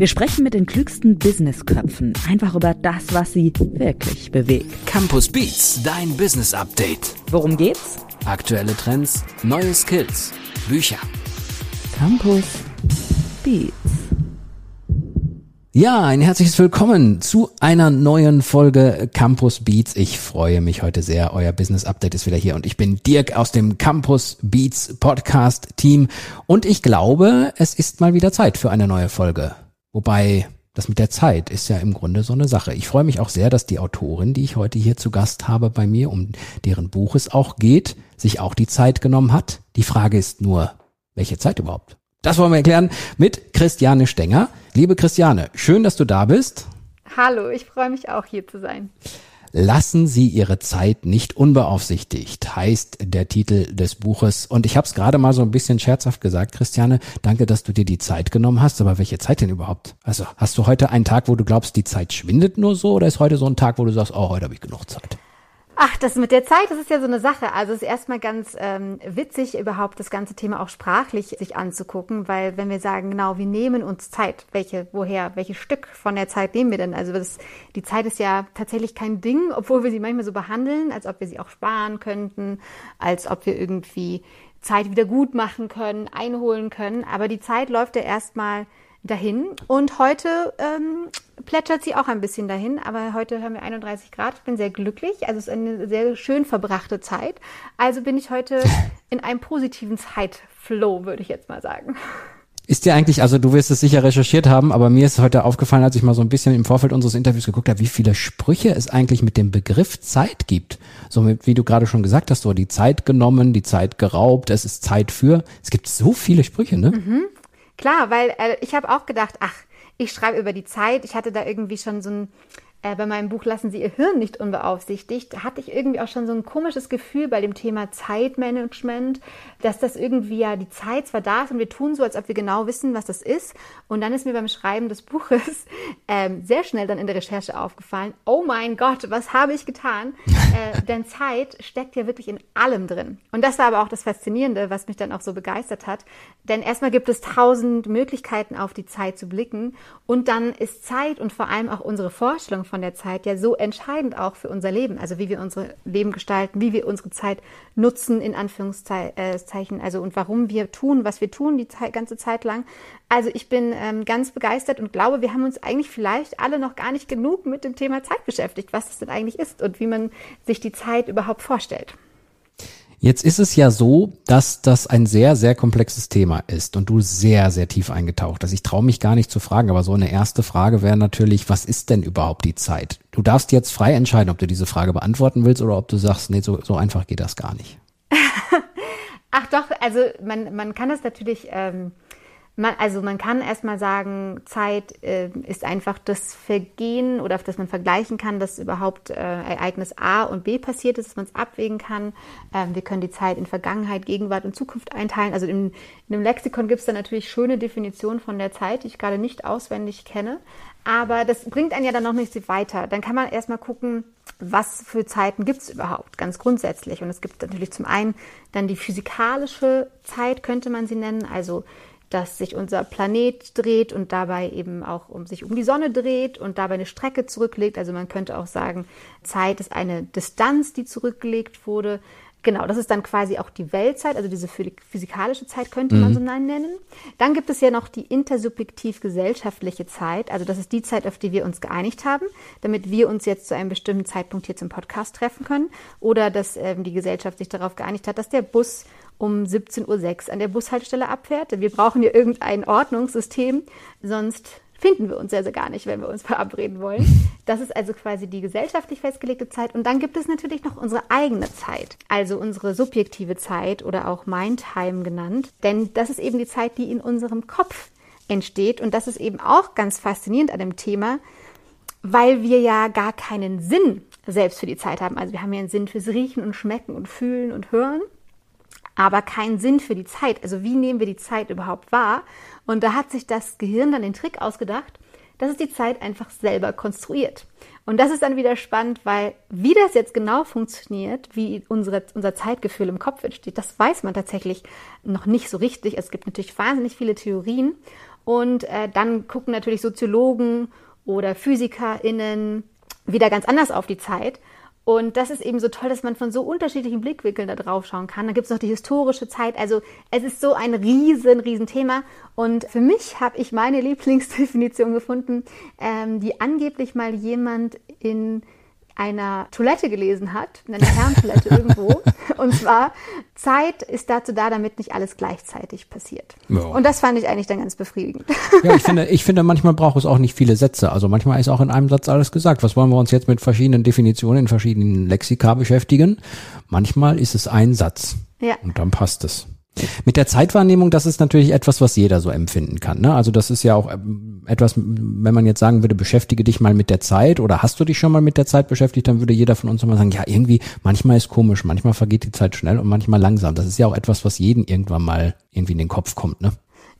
Wir sprechen mit den klügsten Businessköpfen einfach über das, was sie wirklich bewegt. Campus Beats, dein Business Update. Worum geht's? Aktuelle Trends, neue Skills, Bücher. Campus Beats. Ja, ein herzliches Willkommen zu einer neuen Folge Campus Beats. Ich freue mich heute sehr. Euer Business Update ist wieder hier und ich bin Dirk aus dem Campus Beats Podcast Team und ich glaube, es ist mal wieder Zeit für eine neue Folge. Wobei das mit der Zeit ist ja im Grunde so eine Sache. Ich freue mich auch sehr, dass die Autorin, die ich heute hier zu Gast habe bei mir, um deren Buch es auch geht, sich auch die Zeit genommen hat. Die Frage ist nur, welche Zeit überhaupt? Das wollen wir erklären mit Christiane Stenger. Liebe Christiane, schön, dass du da bist. Hallo, ich freue mich auch hier zu sein. Lassen Sie Ihre Zeit nicht unbeaufsichtigt, heißt der Titel des Buches. Und ich habe es gerade mal so ein bisschen scherzhaft gesagt, Christiane, danke, dass du dir die Zeit genommen hast. Aber welche Zeit denn überhaupt? Also hast du heute einen Tag, wo du glaubst, die Zeit schwindet nur so? Oder ist heute so ein Tag, wo du sagst, oh, heute habe ich genug Zeit? Ach, das mit der Zeit, das ist ja so eine Sache. Also es ist erstmal ganz ähm, witzig, überhaupt das ganze Thema auch sprachlich sich anzugucken, weil wenn wir sagen, genau, wir nehmen uns Zeit, welche, woher, welches Stück von der Zeit nehmen wir denn? Also das, die Zeit ist ja tatsächlich kein Ding, obwohl wir sie manchmal so behandeln, als ob wir sie auch sparen könnten, als ob wir irgendwie Zeit wieder gut machen können, einholen können. Aber die Zeit läuft ja erstmal dahin. Und heute ähm, plätschert sie auch ein bisschen dahin, aber heute haben wir 31 Grad. Ich bin sehr glücklich. Also es ist eine sehr schön verbrachte Zeit. Also bin ich heute in einem positiven Zeitflow, würde ich jetzt mal sagen. Ist dir eigentlich, also du wirst es sicher recherchiert haben, aber mir ist heute aufgefallen, als ich mal so ein bisschen im Vorfeld unseres Interviews geguckt habe, wie viele Sprüche es eigentlich mit dem Begriff Zeit gibt. So mit, wie du gerade schon gesagt hast, so die Zeit genommen, die Zeit geraubt, es ist Zeit für. Es gibt so viele Sprüche, ne? Mhm. Klar, weil äh, ich habe auch gedacht, ach, ich schreibe über die Zeit. Ich hatte da irgendwie schon so ein äh, bei meinem Buch Lassen Sie Ihr Hirn nicht unbeaufsichtigt, hatte ich irgendwie auch schon so ein komisches Gefühl bei dem Thema Zeitmanagement, dass das irgendwie ja die Zeit zwar da ist und wir tun so, als ob wir genau wissen, was das ist. Und dann ist mir beim Schreiben des Buches ähm, sehr schnell dann in der Recherche aufgefallen, oh mein Gott, was habe ich getan? äh, denn Zeit steckt ja wirklich in allem drin. Und das war aber auch das Faszinierende, was mich dann auch so begeistert hat. Denn erstmal gibt es tausend Möglichkeiten, auf die Zeit zu blicken. Und dann ist Zeit und vor allem auch unsere Vorstellung von der Zeit ja so entscheidend auch für unser Leben, also wie wir unser Leben gestalten, wie wir unsere Zeit nutzen, in Anführungszeichen, also und warum wir tun, was wir tun die ganze Zeit lang. Also ich bin ähm, ganz begeistert und glaube, wir haben uns eigentlich vielleicht alle noch gar nicht genug mit dem Thema Zeit beschäftigt, was es denn eigentlich ist und wie man sich die Zeit überhaupt vorstellt. Jetzt ist es ja so, dass das ein sehr, sehr komplexes Thema ist und du sehr, sehr tief eingetaucht hast. Ich traue mich gar nicht zu fragen, aber so eine erste Frage wäre natürlich, was ist denn überhaupt die Zeit? Du darfst jetzt frei entscheiden, ob du diese Frage beantworten willst oder ob du sagst, nee, so, so einfach geht das gar nicht. Ach doch, also man, man kann das natürlich ähm, man, also man kann erstmal sagen, Zeit äh, ist einfach das Vergehen oder dass man vergleichen kann, dass überhaupt äh, Ereignis A und B passiert ist, dass man es abwägen kann. Ähm, wir können die Zeit in Vergangenheit, Gegenwart und Zukunft einteilen. Also in, in einem Lexikon gibt es da natürlich schöne Definitionen von der Zeit, die ich gerade nicht auswendig kenne. Aber das bringt einen ja dann noch nicht so weiter. Dann kann man erstmal gucken, was für Zeiten gibt es überhaupt, ganz grundsätzlich. Und es gibt natürlich zum einen dann die physikalische Zeit, könnte man sie nennen, also dass sich unser Planet dreht und dabei eben auch um sich um die Sonne dreht und dabei eine Strecke zurücklegt. Also man könnte auch sagen, Zeit ist eine Distanz, die zurückgelegt wurde. Genau, das ist dann quasi auch die Weltzeit, also diese physikalische Zeit könnte man mhm. so nennen. Dann gibt es ja noch die intersubjektiv gesellschaftliche Zeit, also das ist die Zeit, auf die wir uns geeinigt haben, damit wir uns jetzt zu einem bestimmten Zeitpunkt hier zum Podcast treffen können oder dass ähm, die Gesellschaft sich darauf geeinigt hat, dass der Bus um 17.06 Uhr an der Bushaltestelle abfährt. Wir brauchen ja irgendein Ordnungssystem, sonst finden wir uns ja gar nicht, wenn wir uns verabreden wollen. Das ist also quasi die gesellschaftlich festgelegte Zeit. Und dann gibt es natürlich noch unsere eigene Zeit, also unsere subjektive Zeit oder auch Mindtime genannt. Denn das ist eben die Zeit, die in unserem Kopf entsteht. Und das ist eben auch ganz faszinierend an dem Thema, weil wir ja gar keinen Sinn selbst für die Zeit haben. Also wir haben ja einen Sinn fürs Riechen und Schmecken und Fühlen und Hören aber keinen Sinn für die Zeit. Also wie nehmen wir die Zeit überhaupt wahr? Und da hat sich das Gehirn dann den Trick ausgedacht, dass es die Zeit einfach selber konstruiert. Und das ist dann wieder spannend, weil wie das jetzt genau funktioniert, wie unsere, unser Zeitgefühl im Kopf entsteht, das weiß man tatsächlich noch nicht so richtig. Es gibt natürlich wahnsinnig viele Theorien. Und äh, dann gucken natürlich Soziologen oder PhysikerInnen wieder ganz anders auf die Zeit. Und das ist eben so toll, dass man von so unterschiedlichen Blickwinkeln da drauf schauen kann. Dann gibt es noch die historische Zeit. Also es ist so ein riesen, riesen Thema. Und für mich habe ich meine Lieblingsdefinition gefunden, ähm, die angeblich mal jemand in einer Toilette gelesen hat, in einer Herrentoilette irgendwo. Und zwar, Zeit ist dazu da, damit nicht alles gleichzeitig passiert. Ja. Und das fand ich eigentlich dann ganz befriedigend. Ja, ich finde, ich finde, manchmal braucht es auch nicht viele Sätze. Also manchmal ist auch in einem Satz alles gesagt. Was wollen wir uns jetzt mit verschiedenen Definitionen in verschiedenen Lexika beschäftigen? Manchmal ist es ein Satz. Ja. Und dann passt es. Mit der Zeitwahrnehmung, das ist natürlich etwas, was jeder so empfinden kann. Ne? Also das ist ja auch ähm, etwas, wenn man jetzt sagen würde, beschäftige dich mal mit der Zeit oder hast du dich schon mal mit der Zeit beschäftigt, dann würde jeder von uns immer sagen, ja, irgendwie, manchmal ist komisch, manchmal vergeht die Zeit schnell und manchmal langsam. Das ist ja auch etwas, was jeden irgendwann mal irgendwie in den Kopf kommt, ne?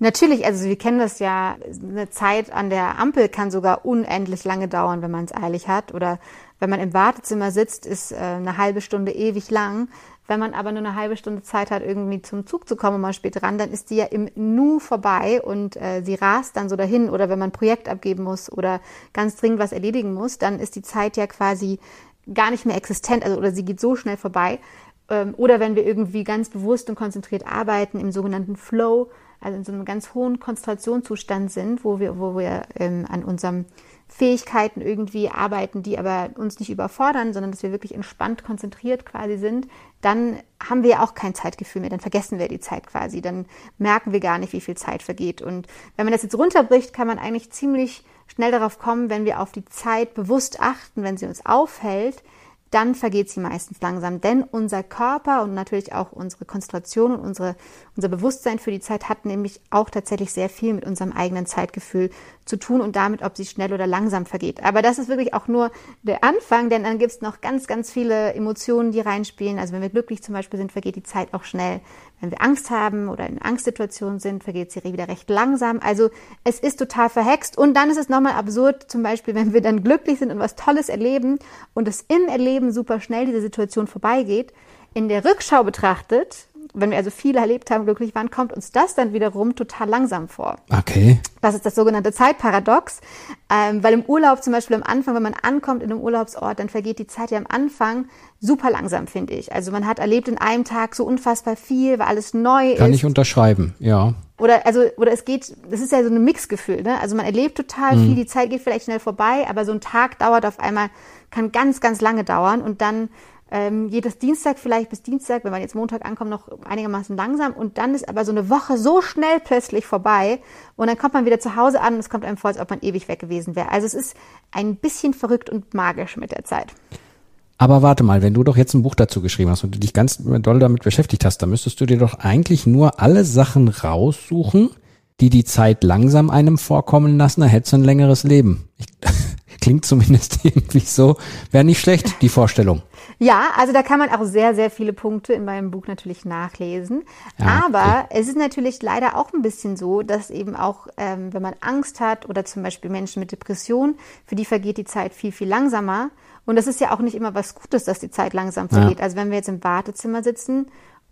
Natürlich, also wir kennen das ja, eine Zeit an der Ampel kann sogar unendlich lange dauern, wenn man es eilig hat. Oder wenn man im Wartezimmer sitzt, ist äh, eine halbe Stunde ewig lang. Wenn man aber nur eine halbe Stunde Zeit hat, irgendwie zum Zug zu kommen, mal spät dran, dann ist die ja im Nu vorbei und äh, sie rast dann so dahin. Oder wenn man ein Projekt abgeben muss oder ganz dringend was erledigen muss, dann ist die Zeit ja quasi gar nicht mehr existent, also oder sie geht so schnell vorbei. Ähm, oder wenn wir irgendwie ganz bewusst und konzentriert arbeiten im sogenannten Flow, also in so einem ganz hohen Konzentrationszustand sind, wo wir, wo wir ähm, an unserem Fähigkeiten irgendwie arbeiten, die aber uns nicht überfordern, sondern dass wir wirklich entspannt konzentriert quasi sind, dann haben wir auch kein Zeitgefühl mehr, dann vergessen wir die Zeit quasi, dann merken wir gar nicht, wie viel Zeit vergeht. Und wenn man das jetzt runterbricht, kann man eigentlich ziemlich schnell darauf kommen, wenn wir auf die Zeit bewusst achten, wenn sie uns aufhält, dann vergeht sie meistens langsam. Denn unser Körper und natürlich auch unsere Konzentration und unsere, unser Bewusstsein für die Zeit hat nämlich auch tatsächlich sehr viel mit unserem eigenen Zeitgefühl zu tun und damit, ob sie schnell oder langsam vergeht. Aber das ist wirklich auch nur der Anfang, denn dann gibt es noch ganz, ganz viele Emotionen, die reinspielen. Also wenn wir glücklich zum Beispiel sind, vergeht die Zeit auch schnell. Wenn wir Angst haben oder in Angstsituationen sind, vergeht sie wieder recht langsam. Also es ist total verhext. Und dann ist es nochmal absurd, zum Beispiel, wenn wir dann glücklich sind und was Tolles erleben und es im Erleben super schnell diese Situation vorbeigeht. In der Rückschau betrachtet wenn wir also viel erlebt haben, glücklich waren, kommt uns das dann wiederum total langsam vor. Okay. Das ist das sogenannte Zeitparadox, ähm, weil im Urlaub zum Beispiel am Anfang, wenn man ankommt in einem Urlaubsort, dann vergeht die Zeit ja am Anfang super langsam, finde ich. Also man hat erlebt in einem Tag so unfassbar viel, weil alles neu Kann ist. Kann ich unterschreiben, ja. Oder also oder es geht, das ist ja so ein Mixgefühl, ne? Also man erlebt total mhm. viel, die Zeit geht vielleicht schnell vorbei, aber so ein Tag dauert auf einmal, kann ganz, ganz lange dauern und dann ähm, geht es Dienstag vielleicht bis Dienstag, wenn man jetzt Montag ankommt, noch einigermaßen langsam und dann ist aber so eine Woche so schnell plötzlich vorbei und dann kommt man wieder zu Hause an und es kommt einem vor, als ob man ewig weg gewesen wäre. Also es ist ein bisschen verrückt und magisch mit der Zeit. Aber warte mal, wenn du doch jetzt ein Buch dazu geschrieben hast und du dich ganz doll damit beschäftigt hast, dann müsstest du dir doch eigentlich nur alle Sachen raussuchen, die die Zeit langsam einem vorkommen lassen, dann hättest du ein längeres Leben. Ich, klingt zumindest irgendwie so. Wäre nicht schlecht, die Vorstellung. Ja, also da kann man auch sehr, sehr viele Punkte in meinem Buch natürlich nachlesen. Ja, Aber okay. es ist natürlich leider auch ein bisschen so, dass eben auch, ähm, wenn man Angst hat oder zum Beispiel Menschen mit Depression, für die vergeht die Zeit viel, viel langsamer. Und das ist ja auch nicht immer was Gutes, dass die Zeit langsam vergeht. Ja. Also wenn wir jetzt im Wartezimmer sitzen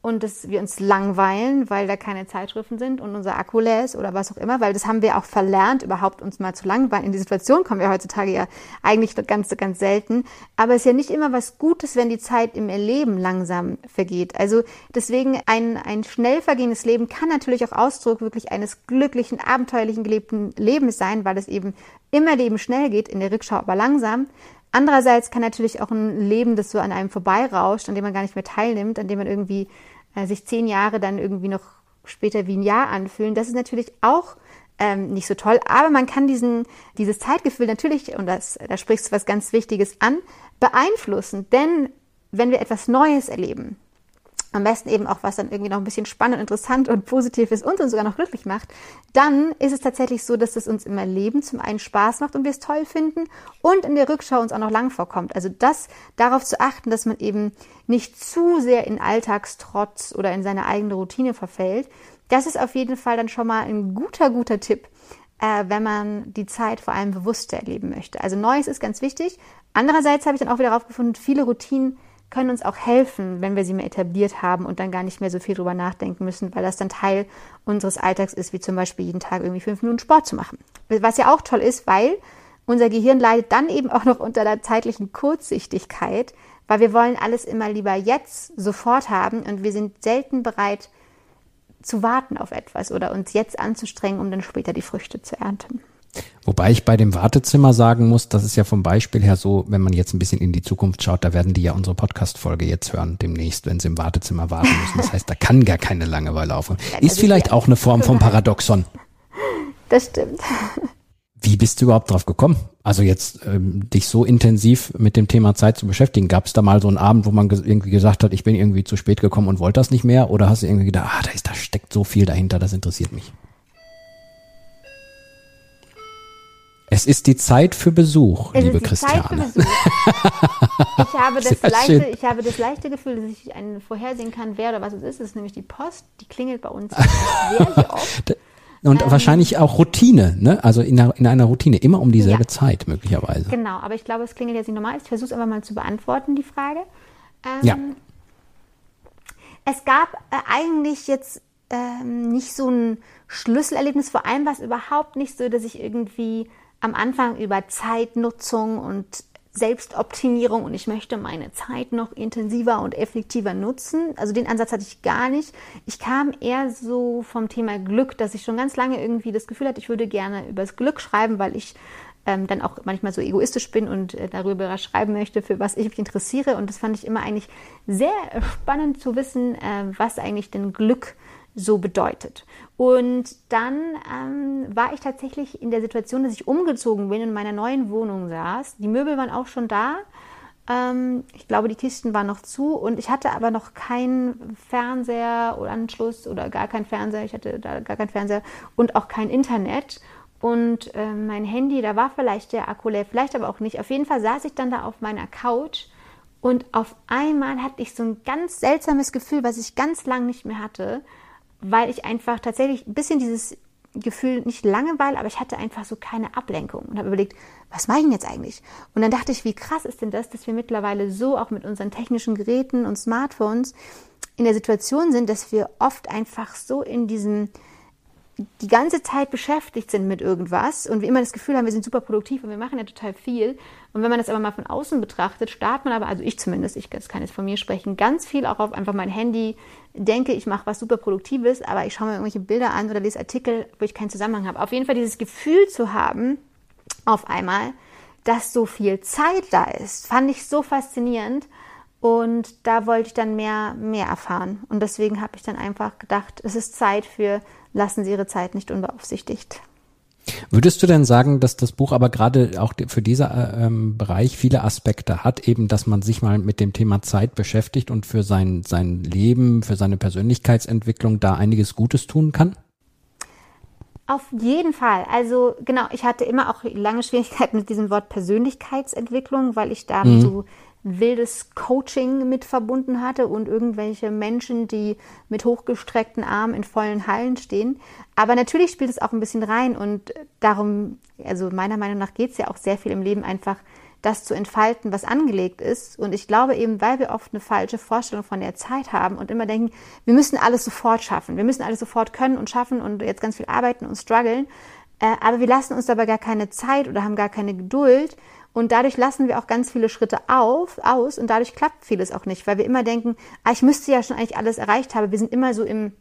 und dass wir uns langweilen, weil da keine Zeitschriften sind und unser Akku leer ist oder was auch immer, weil das haben wir auch verlernt, überhaupt uns mal zu langweilen. In die Situation kommen wir heutzutage ja eigentlich ganz, ganz selten. Aber es ist ja nicht immer was Gutes, wenn die Zeit im Erleben langsam vergeht. Also deswegen ein, ein schnell vergehendes Leben kann natürlich auch Ausdruck wirklich eines glücklichen, abenteuerlichen gelebten Lebens sein, weil es eben immer Leben schnell geht, in der Rückschau aber langsam. Andererseits kann natürlich auch ein Leben, das so an einem vorbeirauscht, an dem man gar nicht mehr teilnimmt, an dem man irgendwie äh, sich zehn Jahre dann irgendwie noch später wie ein Jahr anfühlen, das ist natürlich auch ähm, nicht so toll. Aber man kann diesen, dieses Zeitgefühl natürlich, und das, da sprichst du was ganz Wichtiges an, beeinflussen. Denn wenn wir etwas Neues erleben, am besten eben auch was dann irgendwie noch ein bisschen spannend, interessant und positiv ist und uns sogar noch glücklich macht, dann ist es tatsächlich so, dass es uns im Erleben zum einen Spaß macht und wir es toll finden und in der Rückschau uns auch noch lang vorkommt. Also das darauf zu achten, dass man eben nicht zu sehr in Alltagstrotz oder in seine eigene Routine verfällt, das ist auf jeden Fall dann schon mal ein guter, guter Tipp, äh, wenn man die Zeit vor allem bewusster erleben möchte. Also Neues ist ganz wichtig. Andererseits habe ich dann auch wieder herausgefunden, viele Routinen können uns auch helfen, wenn wir sie mehr etabliert haben und dann gar nicht mehr so viel drüber nachdenken müssen, weil das dann Teil unseres Alltags ist, wie zum Beispiel jeden Tag irgendwie fünf Minuten Sport zu machen. Was ja auch toll ist, weil unser Gehirn leidet dann eben auch noch unter der zeitlichen Kurzsichtigkeit, weil wir wollen alles immer lieber jetzt sofort haben und wir sind selten bereit zu warten auf etwas oder uns jetzt anzustrengen, um dann später die Früchte zu ernten. Wobei ich bei dem Wartezimmer sagen muss, das ist ja vom Beispiel her so, wenn man jetzt ein bisschen in die Zukunft schaut, da werden die ja unsere Podcast-Folge jetzt hören, demnächst, wenn sie im Wartezimmer warten müssen. Das heißt, da kann gar keine Langeweile aufhören. Ist vielleicht auch eine Form von Paradoxon. Das stimmt. Wie bist du überhaupt drauf gekommen? Also jetzt ähm, dich so intensiv mit dem Thema Zeit zu beschäftigen. Gab es da mal so einen Abend, wo man irgendwie gesagt hat, ich bin irgendwie zu spät gekommen und wollte das nicht mehr? Oder hast du irgendwie gedacht, ah, da, ist, da steckt so viel dahinter, das interessiert mich? Es ist die Zeit für Besuch, es liebe Christiane. Ich habe, das leichte, ich habe das leichte Gefühl, dass ich einen vorhersehen kann, wer oder was es ist. Es ist nämlich die Post, die klingelt bei uns sehr, sehr oft. Und ähm, wahrscheinlich auch Routine, ne? Also in einer, in einer Routine, immer um dieselbe ja. Zeit möglicherweise. Genau, aber ich glaube, es klingelt jetzt nicht normal. Ich versuche es einfach mal zu beantworten, die Frage. Ähm, ja. Es gab äh, eigentlich jetzt ähm, nicht so ein Schlüsselerlebnis, vor allem war es überhaupt nicht so, dass ich irgendwie am Anfang über Zeitnutzung und Selbstoptimierung und ich möchte meine Zeit noch intensiver und effektiver nutzen. Also den Ansatz hatte ich gar nicht. Ich kam eher so vom Thema Glück, dass ich schon ganz lange irgendwie das Gefühl hatte, ich würde gerne über das Glück schreiben, weil ich ähm, dann auch manchmal so egoistisch bin und äh, darüber schreiben möchte, für was ich mich interessiere. Und das fand ich immer eigentlich sehr spannend zu wissen, äh, was eigentlich denn Glück ist so bedeutet. Und dann ähm, war ich tatsächlich in der Situation, dass ich umgezogen bin und in meiner neuen Wohnung saß. Die Möbel waren auch schon da. Ähm, ich glaube, die Kisten waren noch zu und ich hatte aber noch keinen Fernseher oder Anschluss oder gar keinen Fernseher. Ich hatte da gar keinen Fernseher und auch kein Internet. Und äh, mein Handy, da war vielleicht der Akku leer, vielleicht aber auch nicht. Auf jeden Fall saß ich dann da auf meiner Couch und auf einmal hatte ich so ein ganz seltsames Gefühl, was ich ganz lang nicht mehr hatte weil ich einfach tatsächlich ein bisschen dieses Gefühl, nicht Langeweile, aber ich hatte einfach so keine Ablenkung und habe überlegt, was mache ich denn jetzt eigentlich? Und dann dachte ich, wie krass ist denn das, dass wir mittlerweile so auch mit unseren technischen Geräten und Smartphones in der Situation sind, dass wir oft einfach so in diesem die ganze Zeit beschäftigt sind mit irgendwas und wir immer das Gefühl haben, wir sind super produktiv und wir machen ja total viel. Und wenn man das aber mal von außen betrachtet, startet man aber, also ich zumindest, ich kann jetzt von mir sprechen, ganz viel auch auf einfach mein Handy, denke, ich mache was super Produktives, aber ich schaue mir irgendwelche Bilder an oder lese Artikel, wo ich keinen Zusammenhang habe. Auf jeden Fall dieses Gefühl zu haben, auf einmal, dass so viel Zeit da ist, fand ich so faszinierend. Und da wollte ich dann mehr, mehr erfahren. Und deswegen habe ich dann einfach gedacht, es ist Zeit für lassen Sie Ihre Zeit nicht unbeaufsichtigt. Würdest du denn sagen, dass das Buch aber gerade auch für diesen äh, ähm, Bereich viele Aspekte hat, eben, dass man sich mal mit dem Thema Zeit beschäftigt und für sein, sein Leben, für seine Persönlichkeitsentwicklung da einiges Gutes tun kann? Auf jeden Fall. Also genau, ich hatte immer auch lange Schwierigkeiten mit diesem Wort Persönlichkeitsentwicklung, weil ich da mhm. so wildes Coaching mit verbunden hatte und irgendwelche Menschen, die mit hochgestreckten Armen in vollen Hallen stehen. Aber natürlich spielt es auch ein bisschen rein und darum, also meiner Meinung nach geht es ja auch sehr viel im Leben einfach, das zu entfalten, was angelegt ist. Und ich glaube eben, weil wir oft eine falsche Vorstellung von der Zeit haben und immer denken, wir müssen alles sofort schaffen, wir müssen alles sofort können und schaffen und jetzt ganz viel arbeiten und strugglen, äh, aber wir lassen uns dabei gar keine Zeit oder haben gar keine Geduld, und dadurch lassen wir auch ganz viele Schritte auf, aus und dadurch klappt vieles auch nicht, weil wir immer denken, ah, ich müsste ja schon eigentlich alles erreicht haben. Wir sind immer so im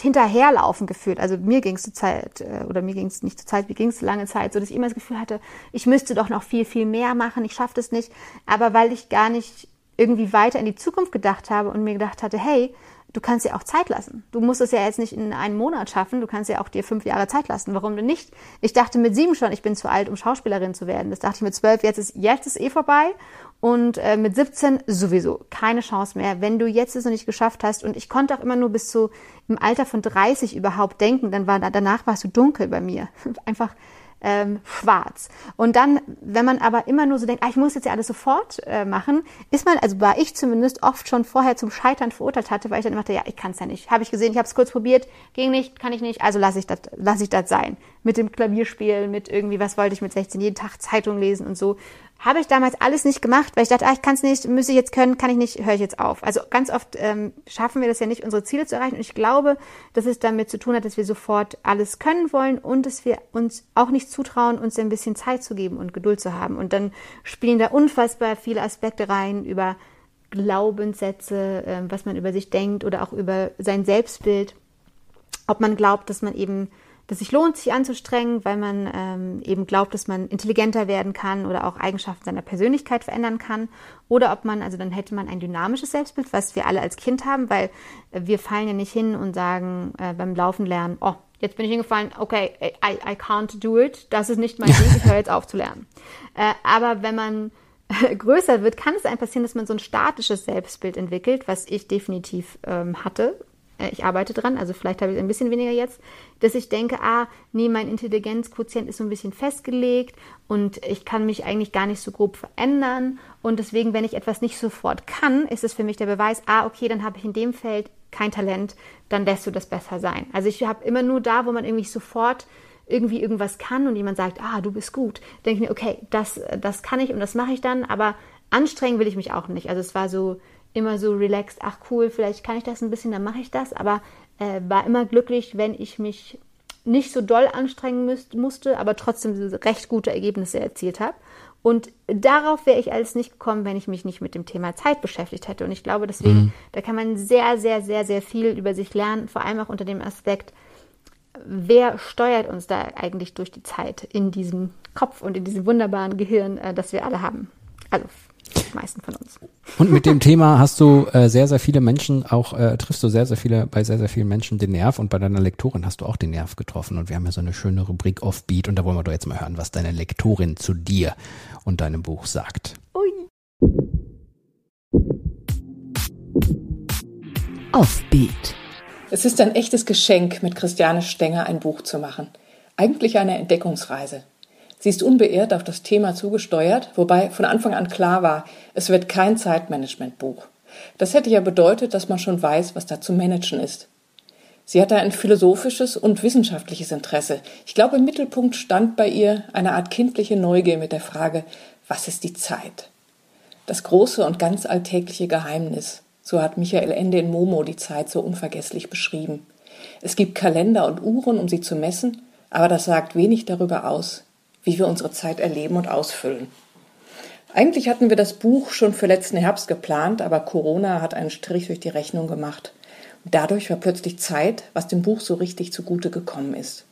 Hinterherlaufen gefühlt. Also mir ging es zur Zeit, äh, oder mir ging es nicht zur Zeit, mir ging es lange Zeit, so dass ich immer das Gefühl hatte, ich müsste doch noch viel, viel mehr machen, ich schaffe das nicht. Aber weil ich gar nicht irgendwie weiter in die Zukunft gedacht habe und mir gedacht hatte, hey, du kannst dir auch Zeit lassen. Du musst es ja jetzt nicht in einem Monat schaffen, du kannst ja auch dir fünf Jahre Zeit lassen. Warum denn nicht? Ich dachte mit sieben schon, ich bin zu alt, um Schauspielerin zu werden. Das dachte ich mit zwölf, jetzt ist, jetzt ist eh vorbei. Und äh, mit 17 sowieso keine Chance mehr, wenn du jetzt es noch nicht geschafft hast. Und ich konnte auch immer nur bis zu im Alter von 30 überhaupt denken. Dann war danach warst du dunkel bei mir. Einfach ähm, schwarz. Und dann, wenn man aber immer nur so denkt, ah, ich muss jetzt ja alles sofort äh, machen, ist man, also war ich zumindest oft schon vorher zum Scheitern verurteilt hatte, weil ich dann immer dachte, ja, ich kann es ja nicht. Habe ich gesehen, ich habe es kurz probiert, ging nicht, kann ich nicht, also lasse ich das lass ich das sein. Mit dem Klavierspiel, mit irgendwie, was wollte ich mit 16, jeden Tag Zeitung lesen und so. Habe ich damals alles nicht gemacht, weil ich dachte, ah, ich kann es nicht, müsste ich jetzt können, kann ich nicht, höre ich jetzt auf. Also ganz oft ähm, schaffen wir das ja nicht, unsere Ziele zu erreichen. Und ich glaube, dass es damit zu tun hat, dass wir sofort alles können wollen und dass wir uns auch nicht zutrauen, uns ein bisschen Zeit zu geben und Geduld zu haben. Und dann spielen da unfassbar viele Aspekte rein über Glaubenssätze, äh, was man über sich denkt oder auch über sein Selbstbild. Ob man glaubt, dass man eben dass sich lohnt, sich anzustrengen, weil man ähm, eben glaubt, dass man intelligenter werden kann oder auch Eigenschaften seiner Persönlichkeit verändern kann. Oder ob man, also dann hätte man ein dynamisches Selbstbild, was wir alle als Kind haben, weil äh, wir fallen ja nicht hin und sagen äh, beim Laufen lernen, oh, jetzt bin ich hingefallen, okay, I, I can't do it, das ist nicht mein Weg, ich höre jetzt auf zu lernen. Äh, aber wenn man größer wird, kann es einem passieren, dass man so ein statisches Selbstbild entwickelt, was ich definitiv ähm, hatte äh, ich arbeite dran, also vielleicht habe ich ein bisschen weniger jetzt, dass ich denke, ah, nee, mein Intelligenzquotient ist so ein bisschen festgelegt und ich kann mich eigentlich gar nicht so grob verändern und deswegen, wenn ich etwas nicht sofort kann, ist es für mich der Beweis, ah, okay, dann habe ich in dem Feld kein Talent, dann lässt du das besser sein. Also ich habe immer nur da, wo man irgendwie sofort irgendwie irgendwas kann und jemand sagt, ah, du bist gut, denke ich mir, okay, das, das kann ich und das mache ich dann, aber anstrengen will ich mich auch nicht. Also es war so, immer so relaxed, ach cool, vielleicht kann ich das ein bisschen, dann mache ich das, aber äh, war immer glücklich, wenn ich mich nicht so doll anstrengen müsst, musste, aber trotzdem recht gute Ergebnisse erzielt habe. Und darauf wäre ich alles nicht gekommen, wenn ich mich nicht mit dem Thema Zeit beschäftigt hätte. Und ich glaube, deswegen, mhm. da kann man sehr, sehr, sehr, sehr viel über sich lernen, vor allem auch unter dem Aspekt, wer steuert uns da eigentlich durch die Zeit in diesem Kopf und in diesem wunderbaren Gehirn, äh, das wir alle haben. Also meisten von uns. Und mit dem Thema hast du äh, sehr, sehr viele Menschen auch, äh, triffst du sehr, sehr viele, bei sehr, sehr vielen Menschen den Nerv und bei deiner Lektorin hast du auch den Nerv getroffen und wir haben ja so eine schöne Rubrik Offbeat und da wollen wir doch jetzt mal hören, was deine Lektorin zu dir und deinem Buch sagt. Ui. Offbeat. Es ist ein echtes Geschenk, mit Christiane Stenger ein Buch zu machen. Eigentlich eine Entdeckungsreise. Sie ist unbeirrt auf das Thema zugesteuert, wobei von Anfang an klar war, es wird kein Zeitmanagementbuch. Das hätte ja bedeutet, dass man schon weiß, was da zu managen ist. Sie hatte ein philosophisches und wissenschaftliches Interesse. Ich glaube, im Mittelpunkt stand bei ihr eine Art kindliche Neugier mit der Frage, was ist die Zeit? Das große und ganz alltägliche Geheimnis. So hat Michael Ende in Momo die Zeit so unvergesslich beschrieben. Es gibt Kalender und Uhren, um sie zu messen, aber das sagt wenig darüber aus, wie wir unsere Zeit erleben und ausfüllen. Eigentlich hatten wir das Buch schon für letzten Herbst geplant, aber Corona hat einen Strich durch die Rechnung gemacht. Dadurch war plötzlich Zeit, was dem Buch so richtig zugute gekommen ist.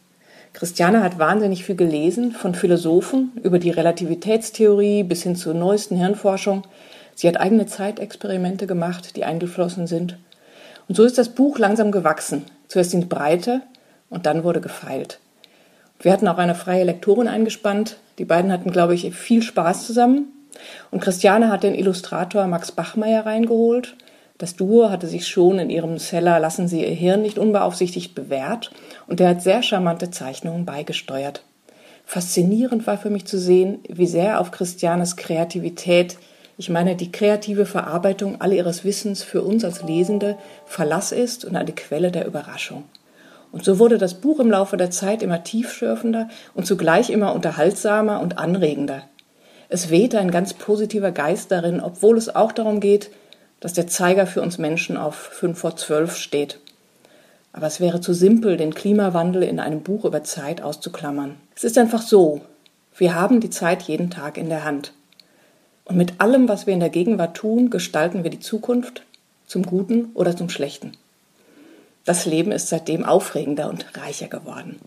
Christiane hat wahnsinnig viel gelesen, von Philosophen über die Relativitätstheorie bis hin zur neuesten Hirnforschung. Sie hat eigene Zeitexperimente gemacht, die eingeflossen sind. Und so ist das Buch langsam gewachsen. Zuerst in Breite und dann wurde gefeilt. Wir hatten auch eine freie Lektorin eingespannt. Die beiden hatten, glaube ich, viel Spaß zusammen. Und Christiane hat den Illustrator Max Bachmeier reingeholt. Das Duo hatte sich schon in ihrem Seller Lassen Sie Ihr Hirn nicht unbeaufsichtigt bewährt und der hat sehr charmante Zeichnungen beigesteuert. Faszinierend war für mich zu sehen, wie sehr auf Christianes Kreativität, ich meine die kreative Verarbeitung all ihres Wissens für uns als Lesende Verlass ist und eine Quelle der Überraschung. Und so wurde das Buch im Laufe der Zeit immer tiefschürfender und zugleich immer unterhaltsamer und anregender. Es wehte ein ganz positiver Geist darin, obwohl es auch darum geht, dass der Zeiger für uns Menschen auf fünf vor zwölf steht. Aber es wäre zu simpel, den Klimawandel in einem Buch über Zeit auszuklammern. Es ist einfach so. Wir haben die Zeit jeden Tag in der Hand. Und mit allem, was wir in der Gegenwart tun, gestalten wir die Zukunft zum Guten oder zum Schlechten. Das Leben ist seitdem aufregender und reicher geworden.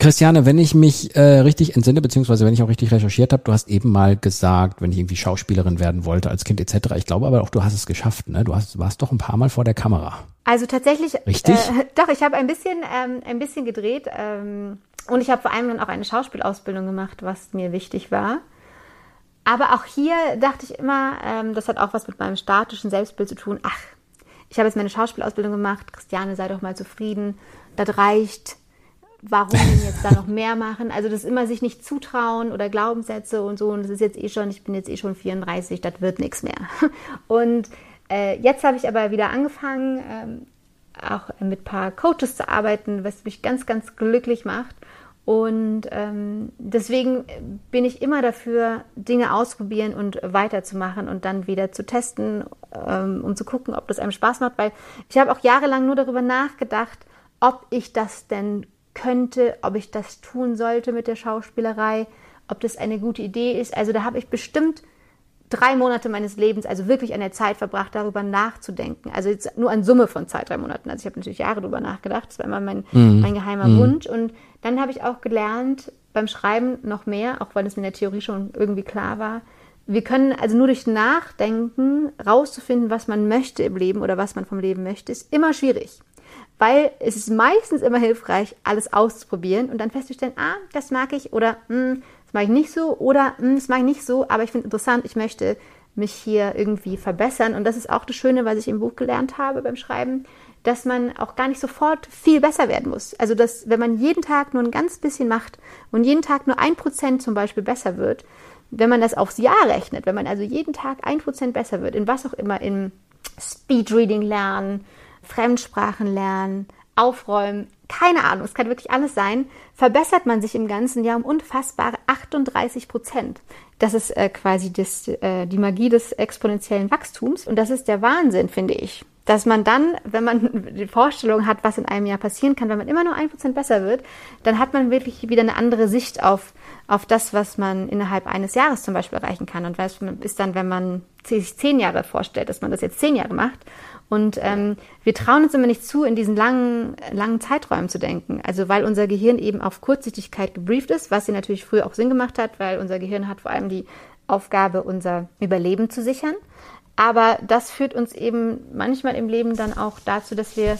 Christiane, wenn ich mich äh, richtig entsinne, beziehungsweise wenn ich auch richtig recherchiert habe, du hast eben mal gesagt, wenn ich irgendwie Schauspielerin werden wollte als Kind etc. Ich glaube aber auch, du hast es geschafft, ne? Du hast, warst doch ein paar Mal vor der Kamera. Also tatsächlich. Richtig? Äh, doch, ich habe ein bisschen, ähm, ein bisschen gedreht ähm, und ich habe vor allem dann auch eine Schauspielausbildung gemacht, was mir wichtig war. Aber auch hier dachte ich immer, ähm, das hat auch was mit meinem statischen Selbstbild zu tun. Ach, ich habe jetzt meine Schauspielausbildung gemacht, Christiane, sei doch mal zufrieden, das reicht. Warum denn jetzt da noch mehr machen? Also das immer sich nicht zutrauen oder Glaubenssätze und so. Und das ist jetzt eh schon, ich bin jetzt eh schon 34, das wird nichts mehr. Und äh, jetzt habe ich aber wieder angefangen, ähm, auch mit ein paar Coaches zu arbeiten, was mich ganz, ganz glücklich macht. Und ähm, deswegen bin ich immer dafür, Dinge ausprobieren und weiterzumachen und dann wieder zu testen, ähm, um zu gucken, ob das einem Spaß macht. Weil ich habe auch jahrelang nur darüber nachgedacht, ob ich das denn könnte, ob ich das tun sollte mit der Schauspielerei, ob das eine gute Idee ist. Also da habe ich bestimmt drei Monate meines Lebens, also wirklich an der Zeit verbracht, darüber nachzudenken. Also jetzt nur an Summe von zwei, drei Monaten. Also ich habe natürlich Jahre darüber nachgedacht. Das war immer mein, mhm. mein geheimer mhm. Wunsch. Und dann habe ich auch gelernt, beim Schreiben noch mehr, auch weil es mir in der Theorie schon irgendwie klar war, wir können also nur durch Nachdenken rauszufinden, was man möchte im Leben oder was man vom Leben möchte, ist immer schwierig. Weil es ist meistens immer hilfreich, alles auszuprobieren und dann festzustellen, ah, das mag ich oder mag ich nicht so oder hm, das mag ich nicht so, aber ich finde interessant, ich möchte mich hier irgendwie verbessern. Und das ist auch das Schöne, was ich im Buch gelernt habe beim Schreiben, dass man auch gar nicht sofort viel besser werden muss. Also, dass wenn man jeden Tag nur ein ganz bisschen macht und jeden Tag nur ein Prozent zum Beispiel besser wird, wenn man das aufs Jahr rechnet, wenn man also jeden Tag ein Prozent besser wird, in was auch immer, in Speedreading lernen, Fremdsprachen lernen, aufräumen, keine Ahnung, es kann wirklich alles sein, verbessert man sich im ganzen Jahr um unfassbare 38 Prozent. Das ist äh, quasi das, äh, die Magie des exponentiellen Wachstums und das ist der Wahnsinn, finde ich. Dass man dann, wenn man die Vorstellung hat, was in einem Jahr passieren kann, wenn man immer nur ein Prozent besser wird, dann hat man wirklich wieder eine andere Sicht auf, auf das, was man innerhalb eines Jahres zum Beispiel erreichen kann. Und was ist dann, wenn man sich zehn Jahre vorstellt, dass man das jetzt zehn Jahre macht und ähm, wir trauen uns immer nicht zu, in diesen langen, langen Zeiträumen zu denken. Also weil unser Gehirn eben auf Kurzsichtigkeit gebrieft ist, was sie natürlich früher auch Sinn gemacht hat, weil unser Gehirn hat vor allem die Aufgabe, unser Überleben zu sichern. Aber das führt uns eben manchmal im Leben dann auch dazu, dass wir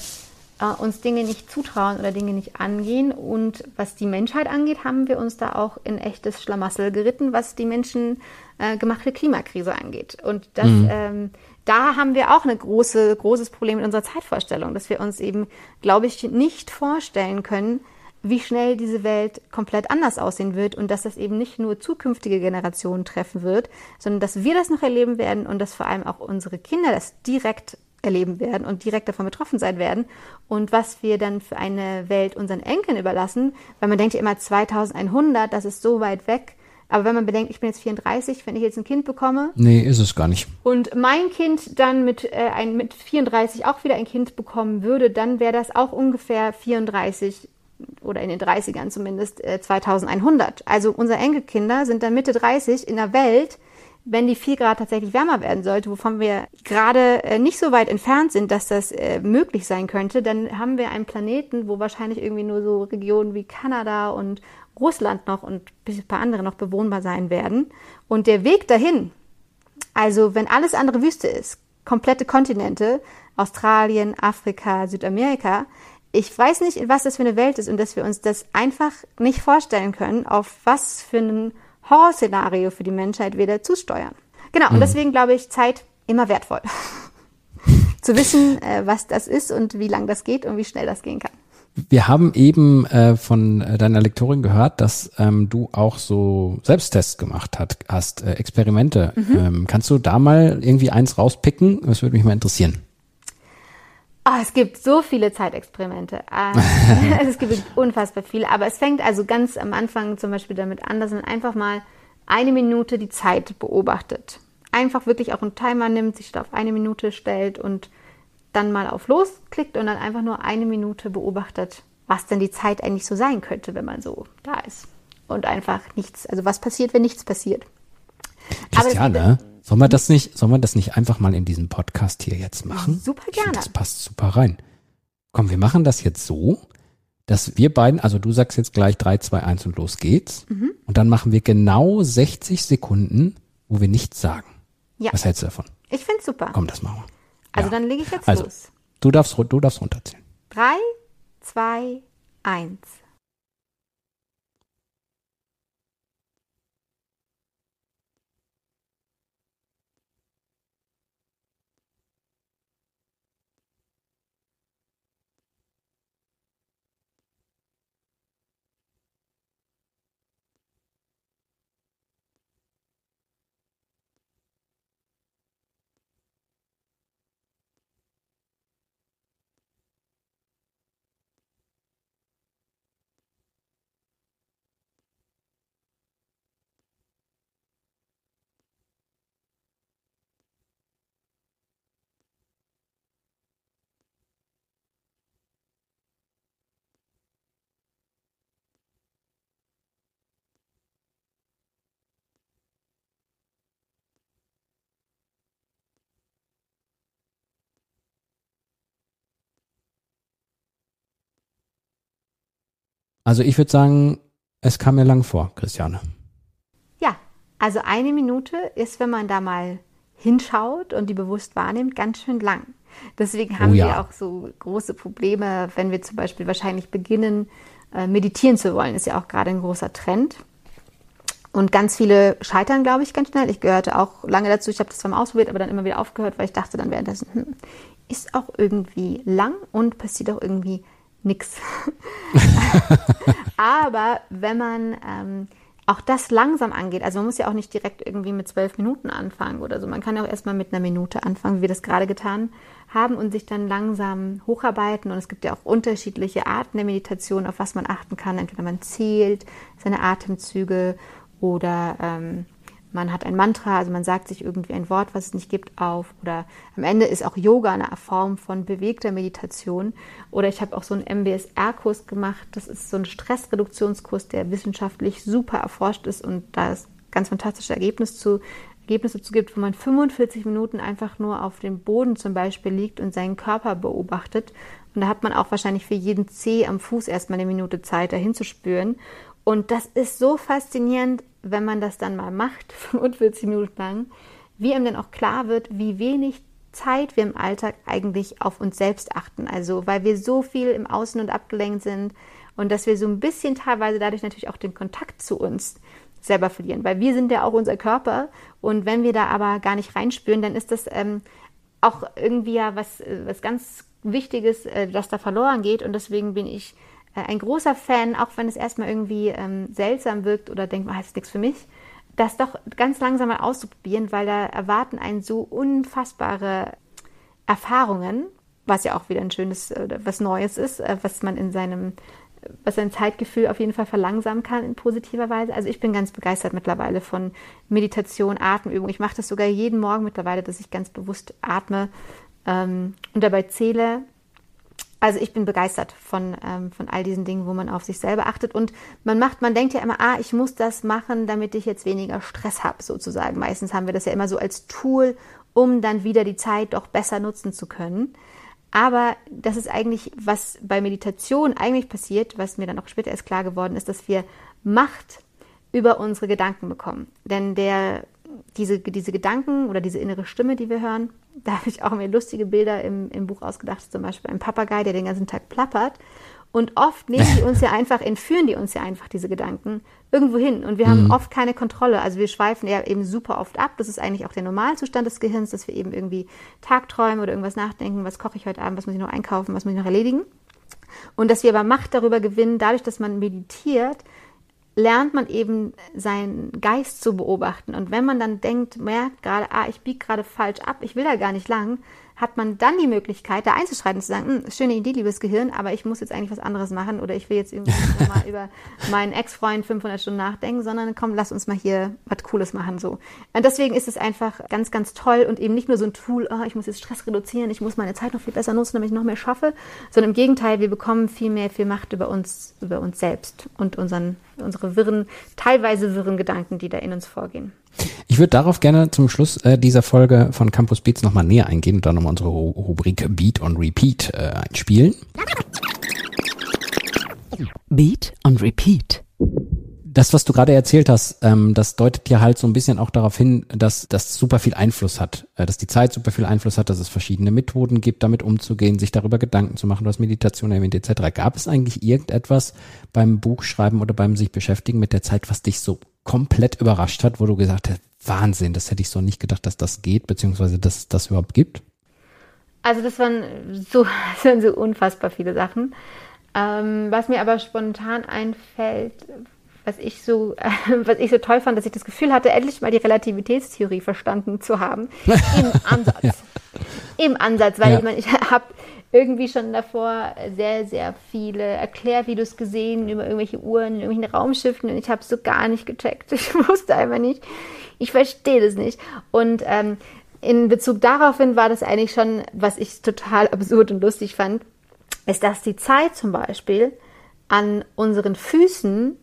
äh, uns Dinge nicht zutrauen oder Dinge nicht angehen. Und was die Menschheit angeht, haben wir uns da auch in echtes Schlamassel geritten, was die menschengemachte äh, Klimakrise angeht. Und das mhm. ähm, da haben wir auch ein große, großes Problem mit unserer Zeitvorstellung, dass wir uns eben, glaube ich, nicht vorstellen können, wie schnell diese Welt komplett anders aussehen wird und dass das eben nicht nur zukünftige Generationen treffen wird, sondern dass wir das noch erleben werden und dass vor allem auch unsere Kinder das direkt erleben werden und direkt davon betroffen sein werden und was wir dann für eine Welt unseren Enkeln überlassen, weil man denkt ja immer 2100, das ist so weit weg, aber wenn man bedenkt, ich bin jetzt 34, wenn ich jetzt ein Kind bekomme. Nee, ist es gar nicht. Und mein Kind dann mit, äh, ein, mit 34 auch wieder ein Kind bekommen würde, dann wäre das auch ungefähr 34 oder in den 30ern zumindest äh, 2100. Also unsere Enkelkinder sind dann Mitte 30 in der Welt, wenn die 4 Grad tatsächlich wärmer werden sollte, wovon wir gerade äh, nicht so weit entfernt sind, dass das äh, möglich sein könnte, dann haben wir einen Planeten, wo wahrscheinlich irgendwie nur so Regionen wie Kanada und Russland noch und ein paar andere noch bewohnbar sein werden. Und der Weg dahin, also wenn alles andere Wüste ist, komplette Kontinente, Australien, Afrika, Südamerika, ich weiß nicht, was das für eine Welt ist und dass wir uns das einfach nicht vorstellen können, auf was für ein Horrorszenario für die Menschheit wir da zusteuern. Genau, und mhm. deswegen glaube ich, Zeit immer wertvoll. Zu wissen, äh, was das ist und wie lang das geht und wie schnell das gehen kann. Wir haben eben äh, von äh, deiner Lektorin gehört, dass ähm, du auch so Selbsttests gemacht hat, hast, äh, Experimente. Mhm. Ähm, kannst du da mal irgendwie eins rauspicken? Das würde mich mal interessieren. Oh, es gibt so viele Zeitexperimente. Äh, es gibt unfassbar viele. Aber es fängt also ganz am Anfang zum Beispiel damit an, dass man einfach mal eine Minute die Zeit beobachtet. Einfach wirklich auch einen Timer nimmt, sich auf eine Minute stellt und dann mal auf Los klickt und dann einfach nur eine Minute beobachtet, was denn die Zeit eigentlich so sein könnte, wenn man so da ist. Und einfach nichts, also was passiert, wenn nichts passiert. Christiane, sollen wir das nicht, sollen wir das nicht einfach mal in diesem Podcast hier jetzt machen? Super gerne. Find, das passt super rein. Komm, wir machen das jetzt so, dass wir beiden, also du sagst jetzt gleich 3, 2, 1 und los geht's. Mhm. Und dann machen wir genau 60 Sekunden, wo wir nichts sagen. Ja. Was hältst du davon? Ich find's super. Komm, das machen wir. Also ja. dann lege ich jetzt also, los. Du darfst, du darfst runterzählen. Drei, zwei, eins. Also ich würde sagen, es kam mir lang vor, Christiane. Ja, also eine Minute ist, wenn man da mal hinschaut und die bewusst wahrnimmt, ganz schön lang. Deswegen haben Oh ja. wir auch so große Probleme, wenn wir zum Beispiel wahrscheinlich beginnen, äh, meditieren zu wollen. Ist ja auch gerade ein großer Trend. Und ganz viele scheitern, glaube ich, ganz schnell. Ich gehörte auch lange dazu. Ich habe das zwar mal ausprobiert, aber dann immer wieder aufgehört, weil ich dachte dann währenddessen, hm, ist auch irgendwie lang und passiert auch irgendwie nichts. Aber wenn man ähm, auch das langsam angeht, also man muss ja auch nicht direkt irgendwie mit zwölf Minuten anfangen oder so. Man kann ja auch erstmal mit einer Minute anfangen, wie wir das gerade getan haben und sich dann langsam hocharbeiten. Und es gibt ja auch unterschiedliche Arten der Meditation, auf was man achten kann. Entweder man zählt seine Atemzüge oder ähm, man hat ein Mantra, also man sagt sich irgendwie ein Wort, was es nicht gibt, auf. Oder am Ende ist auch Yoga eine Form von bewegter Meditation. Oder ich habe auch so einen MBSR-Kurs gemacht. Das ist so ein Stressreduktionskurs, der wissenschaftlich super erforscht ist und da es ganz fantastische Ergebnisse zu, Ergebnisse zu gibt, wo man 45 Minuten einfach nur auf dem Boden zum Beispiel liegt und seinen Körper beobachtet. Und da hat man auch wahrscheinlich für jeden Zeh am Fuß erstmal eine Minute Zeit, dahin zu spüren. Und das ist so faszinierend, wenn man das dann mal macht, 45 Minuten lang, wie einem dann auch klar wird, wie wenig Zeit wir im Alltag eigentlich auf uns selbst achten. Also, weil wir so viel im Außen und abgelenkt sind und dass wir so ein bisschen teilweise dadurch natürlich auch den Kontakt zu uns selber verlieren, weil wir sind ja auch unser Körper und wenn wir da aber gar nicht reinspüren, dann ist das ähm, auch irgendwie ja was, äh, was ganz Wichtiges, äh, das da verloren geht und deswegen bin ich ein großer Fan, auch wenn es erstmal irgendwie ähm, seltsam wirkt oder denkt, man, das ist nichts für mich, das doch ganz langsam mal auszuprobieren, weil da erwarten einen so unfassbare Erfahrungen, was ja auch wieder ein schönes, äh, was Neues ist, äh, was man in seinem, was sein Zeitgefühl auf jeden Fall verlangsamen kann in positiver Weise. Also ich bin ganz begeistert mittlerweile von Meditation, Atemübung. Ich mache das sogar jeden Morgen mittlerweile, dass ich ganz bewusst atme ähm, und dabei zähle. Also ich bin begeistert von, ähm, von all diesen Dingen, wo man auf sich selber achtet. Und man macht, man denkt ja immer, ah, ich muss das machen, damit ich jetzt weniger Stress habe, sozusagen. Meistens haben wir das ja immer so als Tool, um dann wieder die Zeit doch besser nutzen zu können. Aber das ist eigentlich, was bei Meditation eigentlich passiert, was mir dann auch später erst klar geworden ist, dass wir Macht über unsere Gedanken bekommen. Denn der, diese, diese Gedanken oder diese innere Stimme, die wir hören, da habe ich auch mir lustige Bilder im, im Buch ausgedacht, zum Beispiel ein Papagei, der den ganzen Tag plappert. Und oft nehmen die uns ja einfach, entführen die uns ja einfach diese Gedanken irgendwo hin. Und wir haben oft keine Kontrolle. Also wir schweifen ja eben super oft ab. Das ist eigentlich auch der Normalzustand des Gehirns, dass wir eben irgendwie Tagträumen oder irgendwas nachdenken, was koche ich heute Abend, was muss ich noch einkaufen, was muss ich noch erledigen. Und dass wir aber Macht darüber gewinnen, dadurch, dass man meditiert, lernt man eben seinen Geist zu beobachten. Und wenn man dann denkt, merkt gerade, ah, ich biege gerade falsch ab, ich will da gar nicht lang, hat man dann die Möglichkeit, da einzuschreiten und zu sagen, "Hm, schöne Idee, liebes Gehirn, aber ich muss jetzt eigentlich was anderes machen oder ich will jetzt irgendwie mal über meinen Ex-Freund 500 Stunden nachdenken, sondern komm, lass uns mal hier was Cooles machen, so. Und deswegen ist es einfach ganz, ganz toll und eben nicht nur so ein Tool, oh, ich muss jetzt Stress reduzieren, ich muss meine Zeit noch viel besser nutzen, damit ich noch mehr schaffe, sondern im Gegenteil, wir bekommen viel mehr, viel Macht über uns, über uns selbst und unseren, unsere wirren, teilweise wirren Gedanken, die da in uns vorgehen. Ich würde darauf gerne zum Schluss äh, dieser Folge von Campus Beats nochmal näher eingehen und dann nochmal unsere Ru- Rubrik Beat on Repeat äh, einspielen. Beat on Repeat. Das, was du gerade erzählt hast, ähm, das deutet ja halt so ein bisschen auch darauf hin, dass das super viel Einfluss hat, äh, dass die Zeit super viel Einfluss hat, dass es verschiedene Methoden gibt, damit umzugehen, sich darüber Gedanken zu machen, hast Meditation erwähnt etc. Gab es eigentlich irgendetwas beim Buchschreiben oder beim sich beschäftigen mit der Zeit, was dich so komplett überrascht hat, wo du gesagt hast, Wahnsinn, das hätte ich so nicht gedacht, dass das geht, beziehungsweise dass es das überhaupt gibt? Also das waren so, das waren so unfassbar viele Sachen. Ähm, was mir aber spontan einfällt, was ich so, äh, was ich so toll fand, dass ich das Gefühl hatte, endlich mal die Relativitätstheorie verstanden zu haben. Im Ansatz. Im Ansatz, weil Ja. ich meine, ich habe irgendwie schon davor sehr, sehr viele Erklärvideos gesehen über irgendwelche Uhren irgendwelchen Raumschiffen und ich habe so gar nicht gecheckt. Ich wusste einfach nicht. Ich verstehe das nicht. Und ähm, in Bezug daraufhin war das eigentlich schon, was ich total absurd und lustig fand, ist, dass die Zeit zum Beispiel an unseren Füßen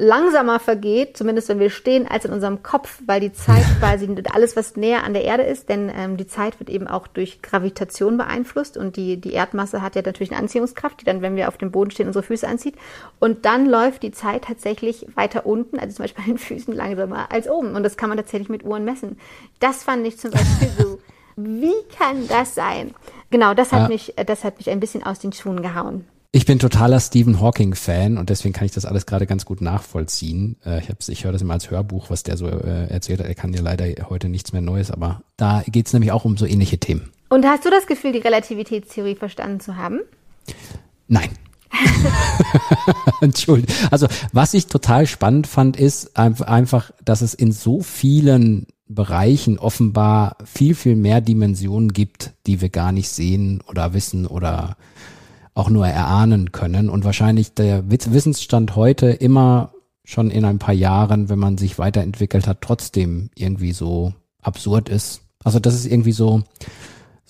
langsamer vergeht, zumindest wenn wir stehen, als in unserem Kopf, weil die Zeit quasi alles, was näher an der Erde ist, denn ähm, die Zeit wird eben auch durch Gravitation beeinflusst und die, die Erdmasse hat ja natürlich eine Anziehungskraft, die dann, wenn wir auf dem Boden stehen, unsere Füße anzieht. Und dann läuft die Zeit tatsächlich weiter unten, also zum Beispiel an den Füßen langsamer als oben. Und das kann man tatsächlich mit Uhren messen. Das fand ich zum Beispiel so. Wie kann das sein? Genau, das hat ja. mich, das hat mich ein bisschen aus den Schuhen gehauen. Ich bin totaler Stephen Hawking-Fan und deswegen kann ich das alles gerade ganz gut nachvollziehen. Äh, ich, hab's, ich höre das immer als Hörbuch, was der so äh, erzählt hat. Er kann ja leider heute nichts mehr Neues, aber da geht's nämlich auch um so ähnliche Themen. Und hast du das Gefühl, die Relativitätstheorie verstanden zu haben? Nein. Entschuldigung. Also was ich total spannend fand, ist einfach, dass es in so vielen Bereichen offenbar viel, viel mehr Dimensionen gibt, die wir gar nicht sehen oder wissen oder auch nur erahnen können und wahrscheinlich der Wissensstand heute immer schon in ein paar Jahren, wenn man sich weiterentwickelt hat, trotzdem irgendwie so absurd ist. Also das ist irgendwie so,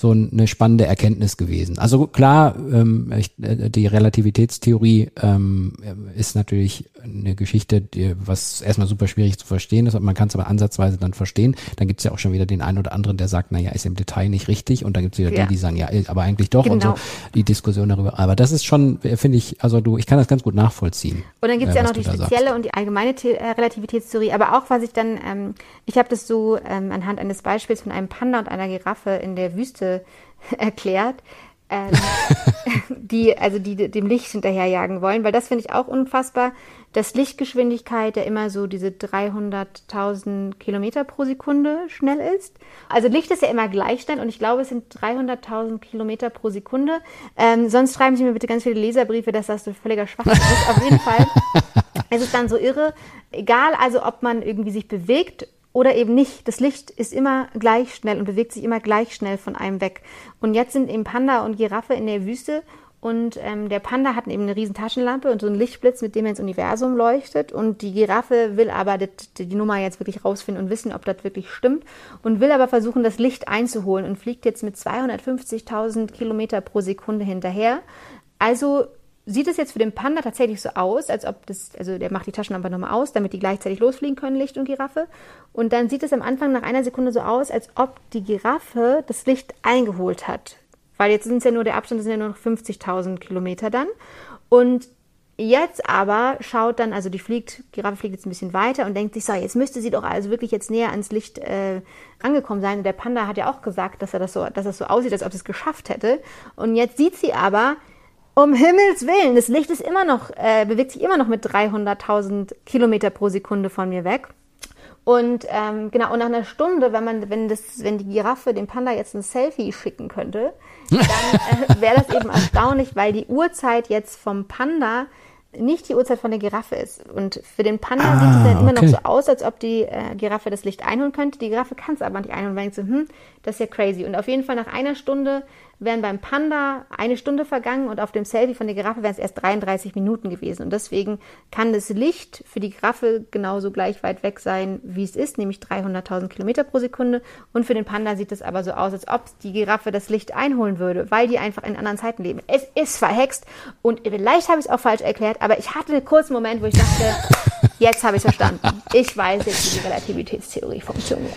so eine spannende Erkenntnis gewesen. Also klar, ähm, ich, äh, die Relativitätstheorie ähm, ist natürlich eine Geschichte, die, was erstmal super schwierig zu verstehen ist, man kann es aber ansatzweise dann verstehen. Dann gibt es ja auch schon wieder den einen oder anderen, der sagt, naja, ist im Detail nicht richtig und dann gibt es wieder ja. die, die sagen, ja, aber eigentlich doch genau. und so die Diskussion darüber. Aber das ist schon, finde ich, also du, ich kann das ganz gut nachvollziehen. Und dann gibt es äh, ja noch die spezielle sagst. und die allgemeine The äh, Relativitätstheorie, aber auch was ich dann, ähm, ich habe das so ähm, anhand eines Beispiels von einem Panda und einer Giraffe in der Wüste erklärt, ähm, die also die dem Licht hinterherjagen wollen, weil das finde ich auch unfassbar, dass Lichtgeschwindigkeit ja immer so diese 300.000 Kilometer pro Sekunde schnell ist. Also Licht ist ja immer gleich schnell und ich glaube, es sind 300.000 Kilometer pro Sekunde. Ähm, sonst schreiben Sie mir bitte ganz viele Leserbriefe, dass das so völliger Schwachsinn ist. Auf jeden Fall es ist dann so irre. Egal also, ob man irgendwie sich bewegt oder eben nicht. Das Licht ist immer gleich schnell und bewegt sich immer gleich schnell von einem weg. Und jetzt sind eben Panda und Giraffe in der Wüste und ähm, der Panda hat eben eine riesen Taschenlampe und so einen Lichtblitz, mit dem er ins Universum leuchtet. Und die Giraffe will aber die, die Nummer jetzt wirklich rausfinden und wissen, ob das wirklich stimmt. Und will aber versuchen, das Licht einzuholen und fliegt jetzt mit 250.000 Kilometer pro Sekunde hinterher. Also sieht es jetzt für den Panda tatsächlich so aus, als ob das, also der macht die Taschenlampe nochmal aus, damit die gleichzeitig losfliegen können, Licht und Giraffe. Und dann sieht es am Anfang nach einer Sekunde so aus, als ob die Giraffe das Licht eingeholt hat. Weil jetzt sind es ja nur, der Abstand sind ja nur noch 50.000 Kilometer dann. Und jetzt aber schaut dann, also die fliegt, Giraffe fliegt jetzt ein bisschen weiter und denkt sich, so, jetzt müsste sie doch also wirklich jetzt näher ans Licht äh, angekommen sein. Und der Panda hat ja auch gesagt, dass er das so, dass das so aussieht, als ob es geschafft hätte. Und jetzt sieht sie aber, um Himmels Willen, das Licht ist immer noch, äh, bewegt sich immer noch mit 300.000 Kilometer pro Sekunde von mir weg. Und ähm, genau, und nach einer Stunde, wenn man, wenn das, wenn die Giraffe dem Panda jetzt ein Selfie schicken könnte, dann äh, wäre das eben erstaunlich, weil die Uhrzeit jetzt vom Panda nicht die Uhrzeit von der Giraffe ist. Und für den Panda ah, sieht es dann immer okay. noch so aus, als ob die äh, Giraffe das Licht einholen könnte. Die Giraffe kann es aber nicht einholen, weil ich so, hm, das ist ja crazy. Und auf jeden Fall nach einer Stunde wären beim Panda eine Stunde vergangen und auf dem Selfie von der Giraffe wären es erst 33 Minuten gewesen. Und deswegen kann das Licht für die Giraffe genauso gleich weit weg sein, wie es ist, nämlich 300.000 Kilometer pro Sekunde. Und für den Panda sieht es aber so aus, als ob die Giraffe das Licht einholen würde, weil die einfach in anderen Zeiten leben. Es ist verhext und vielleicht habe ich es auch falsch erklärt, aber ich hatte einen kurzen Moment, wo ich dachte, jetzt habe ich es verstanden. Ich weiß jetzt, wie die Relativitätstheorie funktioniert.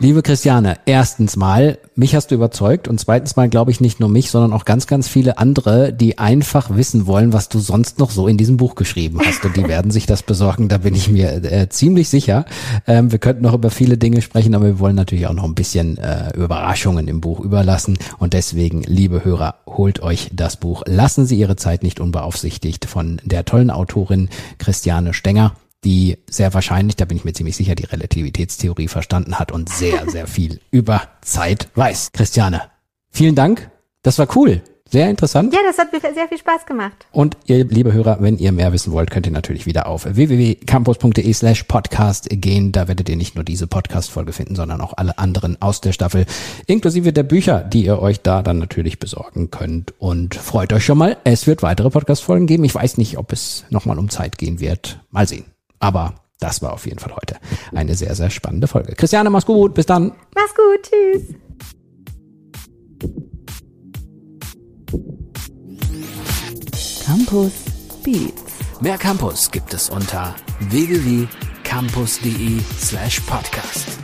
Liebe Christiane, erstens mal, mich hast du überzeugt und zweitens mal glaube ich nicht nur mich, sondern auch ganz, ganz viele andere, die einfach wissen wollen, was du sonst noch so in diesem Buch geschrieben hast und die werden sich das besorgen, da bin ich mir äh, ziemlich sicher. Ähm, wir könnten noch über viele Dinge sprechen, aber wir wollen natürlich auch noch ein bisschen äh, Überraschungen im Buch überlassen und deswegen, liebe Hörer, holt euch das Buch. Lassen Sie Ihre Zeit nicht unbeaufsichtigt von der tollen Autorin Christiane Stenger die sehr wahrscheinlich, da bin ich mir ziemlich sicher, die Relativitätstheorie verstanden hat und sehr, sehr viel über Zeit weiß. Christiane, vielen Dank. Das war cool. Sehr interessant. Ja, das hat mir sehr viel Spaß gemacht. Und ihr, liebe Hörer, wenn ihr mehr wissen wollt, könnt ihr natürlich wieder auf www.campus.de slash podcast gehen. Da werdet ihr nicht nur diese Podcast-Folge finden, sondern auch alle anderen aus der Staffel, inklusive der Bücher, die ihr euch da dann natürlich besorgen könnt. Und freut euch schon mal. Es wird weitere Podcast-Folgen geben. Ich weiß nicht, ob es nochmal um Zeit gehen wird. Mal sehen. Aber das war auf jeden Fall heute eine sehr, sehr spannende Folge. Christiane, mach's gut. Bis dann. Mach's gut. Tschüss. Campus Beats. Mehr Campus gibt es unter www.campus.de slash podcast.